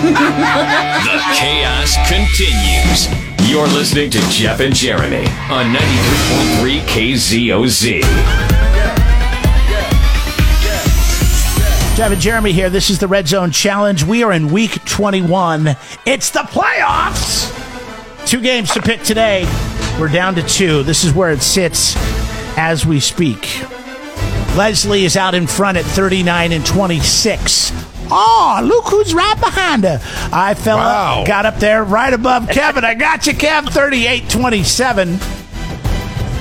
The chaos continues. You're listening to Jeff and Jeremy on 93.3 KZOZ. Jeff and Jeremy here. This is the Red Zone Challenge. We are in week 21. It's the playoffs. Two games to pick today. We're down to two. This is where it sits as we speak. Leslie is out in front at 39 and 26. Oh, look who's right behind her. I fell Wow. up, got up there right above Kevin. I got you, Kev, 38 27.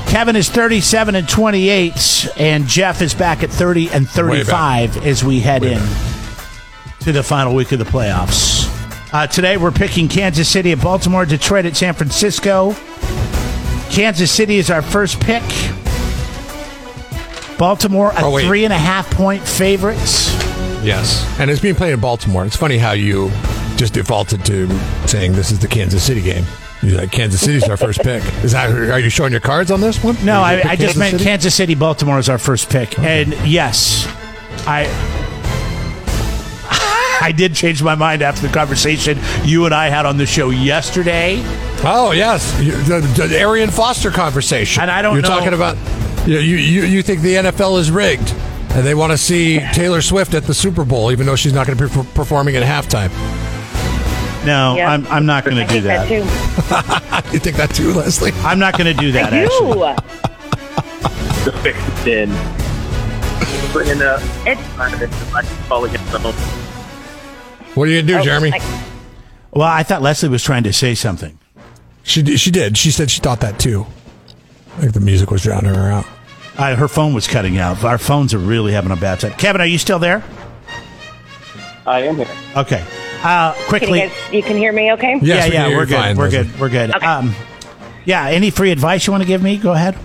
Kevin is 37 and 28, and Jeff is back at 30 and 35 as we head in to the final week of the playoffs. Uh, today we're picking Kansas City at Baltimore, Detroit at San Francisco. Kansas City is our first pick. Baltimore, a Oh, three and a half point favorites. Yes. And it's being played in Baltimore. It's funny how you just defaulted to saying this is the Kansas City game. You're like, Kansas City's our first pick. Is that, are you showing your cards on this one? No, I, I pick just meant City? Kansas City, Baltimore is our first pick. And yes, I I did change my mind after the conversation you and I had on the show yesterday. Oh, yes. The, the Arian Foster conversation. And I don't You're know- talking about, you, you, you you think the NFL is rigged. And they want to see Taylor Swift at the Super Bowl, even though she's not going to be performing at halftime. No, Yeah. I'm, I'm not going to do think that, that. too. You think that too, Leslie? I'm not going to do that. Actually. You. to fix it in. Bringing up It's I can fall against the home. What are you going to do, oh, Jeremy? I- Well, I thought Leslie was trying to say something. She did- she did. She said she thought that too. I think the music was drowning her out. Uh, her phone was cutting out. Our phones are really having a bad time. Kevin, are you still there? I am here. Okay. Uh, can you quickly. guys you can hear me okay? Yes, yeah, we yeah, we're good. fine, we're Leslie. good. We're good. Okay. Um, yeah. Any free advice you want to give me? Go ahead.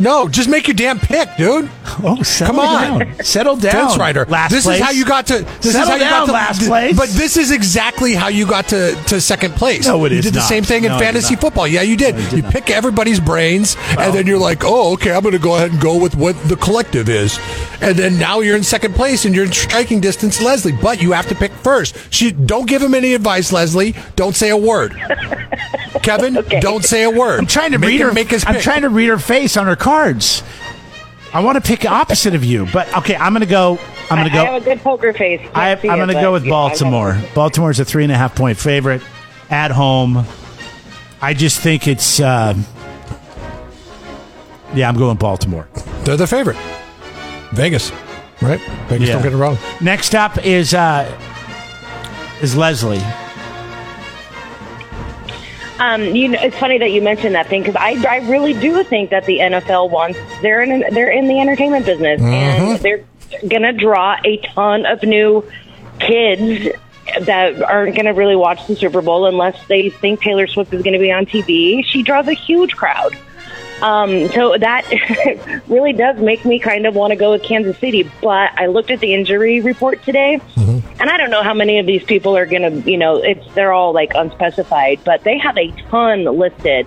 No, just make your damn pick, dude. Oh, settle Come on. down. Settle down. Fence rider. Last this place. is how you got to. This Settle is how you down, got to last th- place. But this is exactly how you got to, to second place. No, it you is did the not. same thing in No, it is fantasy not. football. Yeah, you did. No, you did you not. pick everybody's brains, and then you're like, oh, okay, I'm going to go ahead and go with what the collective is, and then now you're in second place and you're in striking distance, Leslie. But you have to pick first. She don't give him any advice, Leslie. Don't say a word. Kevin, don't say a word. I'm trying to make read him her. Make his I'm pick. trying to read her face on her cards. I want to pick opposite of you, but okay. I'm going to go. I'm going to I, I go. have a good poker face. Can't I, I'm going to but, go with yeah, Baltimore. it. Baltimore's a three and a half point favorite at home. I just think it's. Uh, yeah, I'm going Baltimore. They're the favorite. Vegas, right? Vegas Yeah. don't get it wrong. Next up is uh, is Leslie. Um, you know, it's funny that you mentioned that thing because I, I really do think that the NFL wants they're in they're in the entertainment business and they're gonna draw a ton of new kids that aren't gonna really watch the Super Bowl unless they think Taylor Swift is gonna be on TV. She draws a huge crowd. Um, so that really does make me kind of want to go with Kansas City. But I looked at the injury report today, and I don't know how many of these people are going to, you know, it's they're all like unspecified, but they have a ton listed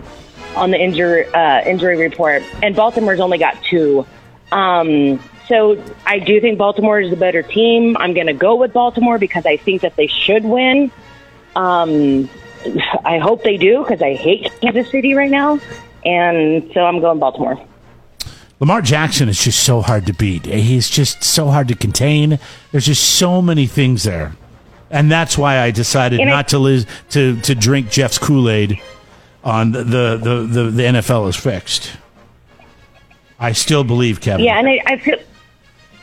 on the injury uh, injury report, and Baltimore's only got two. Um, so I do think Baltimore is the better team. I'm going to go with Baltimore because I think that they should win. Um, I hope they do because I hate Kansas City right now, and so I'm going Baltimore. Lamar Jackson is just so hard to beat. He's just so hard to contain. There's just so many things there, and that's why I decided And I- not to liz- to to drink Jeff's Kool Aid. On the the, the the the NFL is fixed. I still believe Kevin. Yeah, and I, I feel.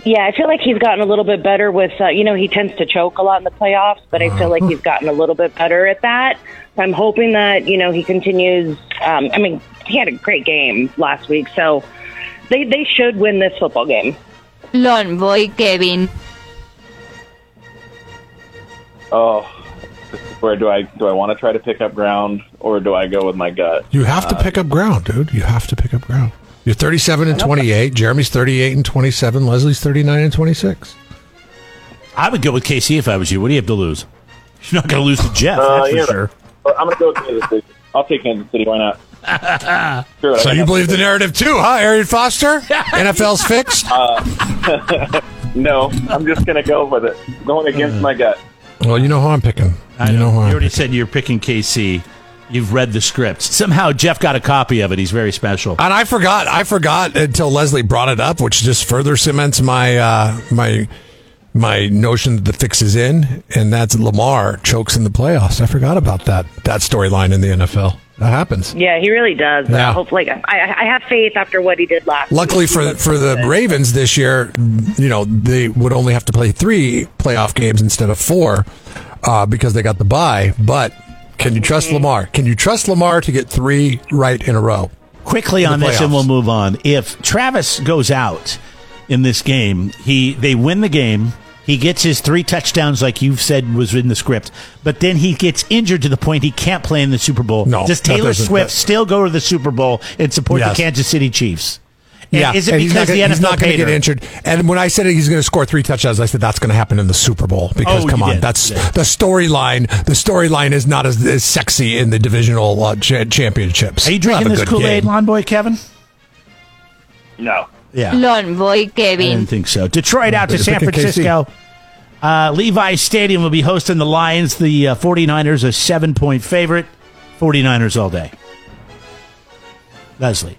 Yeah, I feel like he's gotten a little bit better with, uh, you know, he tends to choke a lot in the playoffs, but I feel like he's gotten a little bit better at that. I'm hoping that, you know, he continues. Um, I mean, he had a great game last week, so they, they should win this football game. Lon voy, Kevin. Oh, where do I do I want to try to pick up ground or do I go with my gut? You have to pick up ground, dude. You have to pick up ground. You're 37 and 28. Jeremy's 38 and 27. Leslie's 39 and 26. I would go with KC if I was you. What do you have to lose? You're not going to lose to Jeff, Uh, that's for yeah. sure. I'm gonna go with Kansas City. I'll take Kansas City. Why not? Sure, So you believe the narrative too, huh, Arian Foster? NFL's fixed. No, I'm just gonna go with it. Going against my gut. Well, you know who I'm picking. I you know, who You I'm already picking. said you're picking KC. You've read the script. Somehow Jeff got a copy of it. He's very special. And I forgot. I forgot until Leslie brought it up, which just further cements my uh, my my notion that the fix is in, and that's Lamar chokes in the playoffs. I forgot about that that storyline in the NFL. That happens. Yeah, he really does. Yeah. Uh, hopefully, I, I have faith after what he did last. Luckily week. For looked for the good. Ravens this year, you know they would only have to play three playoff games instead of four uh, because they got the bye. But can you trust Mm-hmm. Lamar? Can you trust Lamar to get three right in a row? Quickly In the on this, and we'll move on. If Travis goes out in this game, he they win the game. He gets his three touchdowns, like you've said was in the script, but then he gets injured to the point he can't play in the Super Bowl. No, Does Taylor Swift that- still go to the Super Bowl and support Yes. the Kansas City Chiefs? And Yeah, is it and he's because not gonna, NFL he's not going to get injured? And when I said he's going to score three touchdowns, I said that's going to happen in the Super Bowl because Oh, come on, did. that's You the storyline. The storyline is not as, as sexy in the divisional uh, cha- championships. Are you drinking this Kool Aid. Lawn Boy Kevin? No. Yeah. Lon Boy I didn't think so. Detroit out to San. Francisco. Uh, Levi Stadium will be hosting the Lions. The uh, 49ers, a seven point favorite. 49ers all day. Leslie.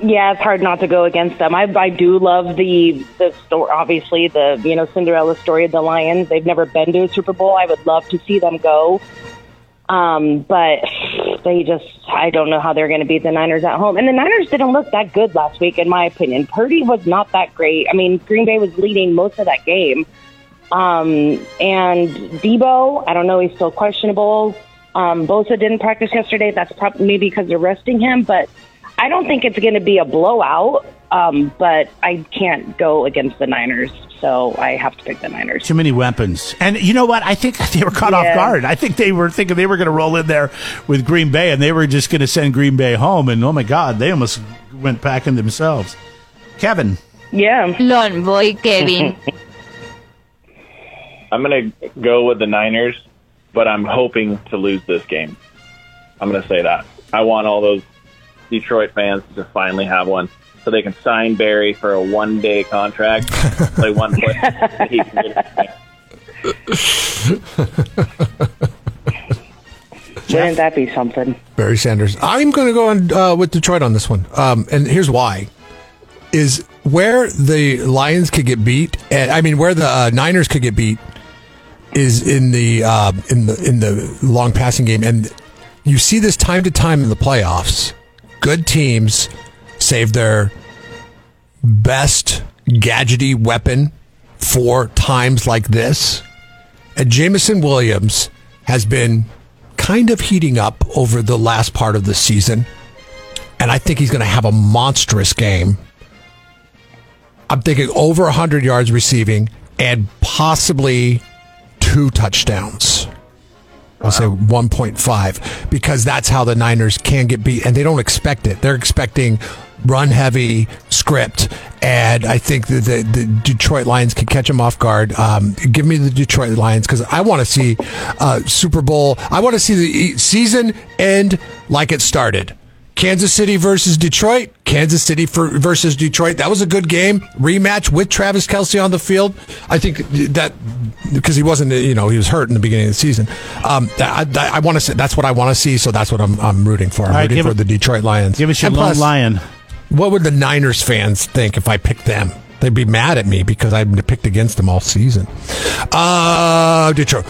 Yeah, it's hard not to go against them. I, I do love the the story. Obviously, the you know Cinderella story of the Lions. They've never been to a Super Bowl. I would love to see them go, um, but they just I don't know how they're going to beat the Niners at home. And the Niners didn't look that good last week, in my opinion. Purdy was not that great. I mean, Green Bay was leading most of that game, um, and Deebo. I don't know. He's still questionable. Um, Bosa didn't practice yesterday. That's probably maybe because they're resting him, but I don't think it's going to be a blowout. Um, but I can't go against the Niners, so I have to pick the Niners. Too many weapons. And you know what? I think they were caught off guard. I think they were thinking they were going to roll in there with Green Bay and they were just going to send Green Bay home. And oh my God, they almost went packing themselves. Kevin. Yeah, Lon Boy Kevin. I'm going to go with the Niners, but I'm hoping to lose this game. I'm going to say that. I want all those Detroit fans to finally have one so they can sign Barry for a one day contract, play one play. can wouldn't that be something? Barry Sanders. I'm going to go on uh, with Detroit on this one, um, and here's why: is where the Lions could get beat, and I mean where the uh, Niners could get beat is in the uh, in the in the long passing game, and you see this time to time in the playoffs. Good teams save their best gadgety weapon for times like this. And Jameson Williams has been kind of heating up over the last part of the season. And I think he's going to have a monstrous game. I'm thinking over 100 yards receiving and possibly two touchdowns. I'll say 1.5 because that's how the Niners can get beat, and they don't expect it. They're expecting run heavy script, and I think that the, the Detroit Lions can catch them off guard. Um, give me the Detroit Lions because I want to see uh, Super Bowl. I want to see the season end like it started. Kansas City versus Detroit. Kansas City for, versus Detroit. That was a good game. Rematch with Travis Kelce on the field. I think that because he wasn't, you know, he was hurt in the beginning of the season. Um, I, I, I want to see. That's what I want to see. So that's what I'm, I'm rooting for. I'm right, rooting for it- the Detroit Lions. Give us your plus, lion. What would the Niners fans think if I picked them? They'd be mad at me because I've been picked against them all season. Uh, Detroit.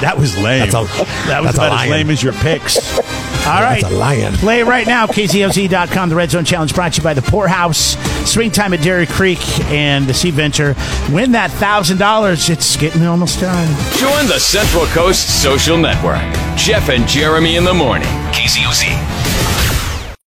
That was lame. That's a- that was that's about as lame as your picks. All right. That's a lion. Play right now. KZOZ.com. The Red Zone Challenge brought to you by the Poorhouse. Swing time at Dairy Creek and the Sea Venture. Win that $1,000. It's getting almost done. Join the Central Coast Social Network. Jeff and Jeremy in the morning. KZOZ.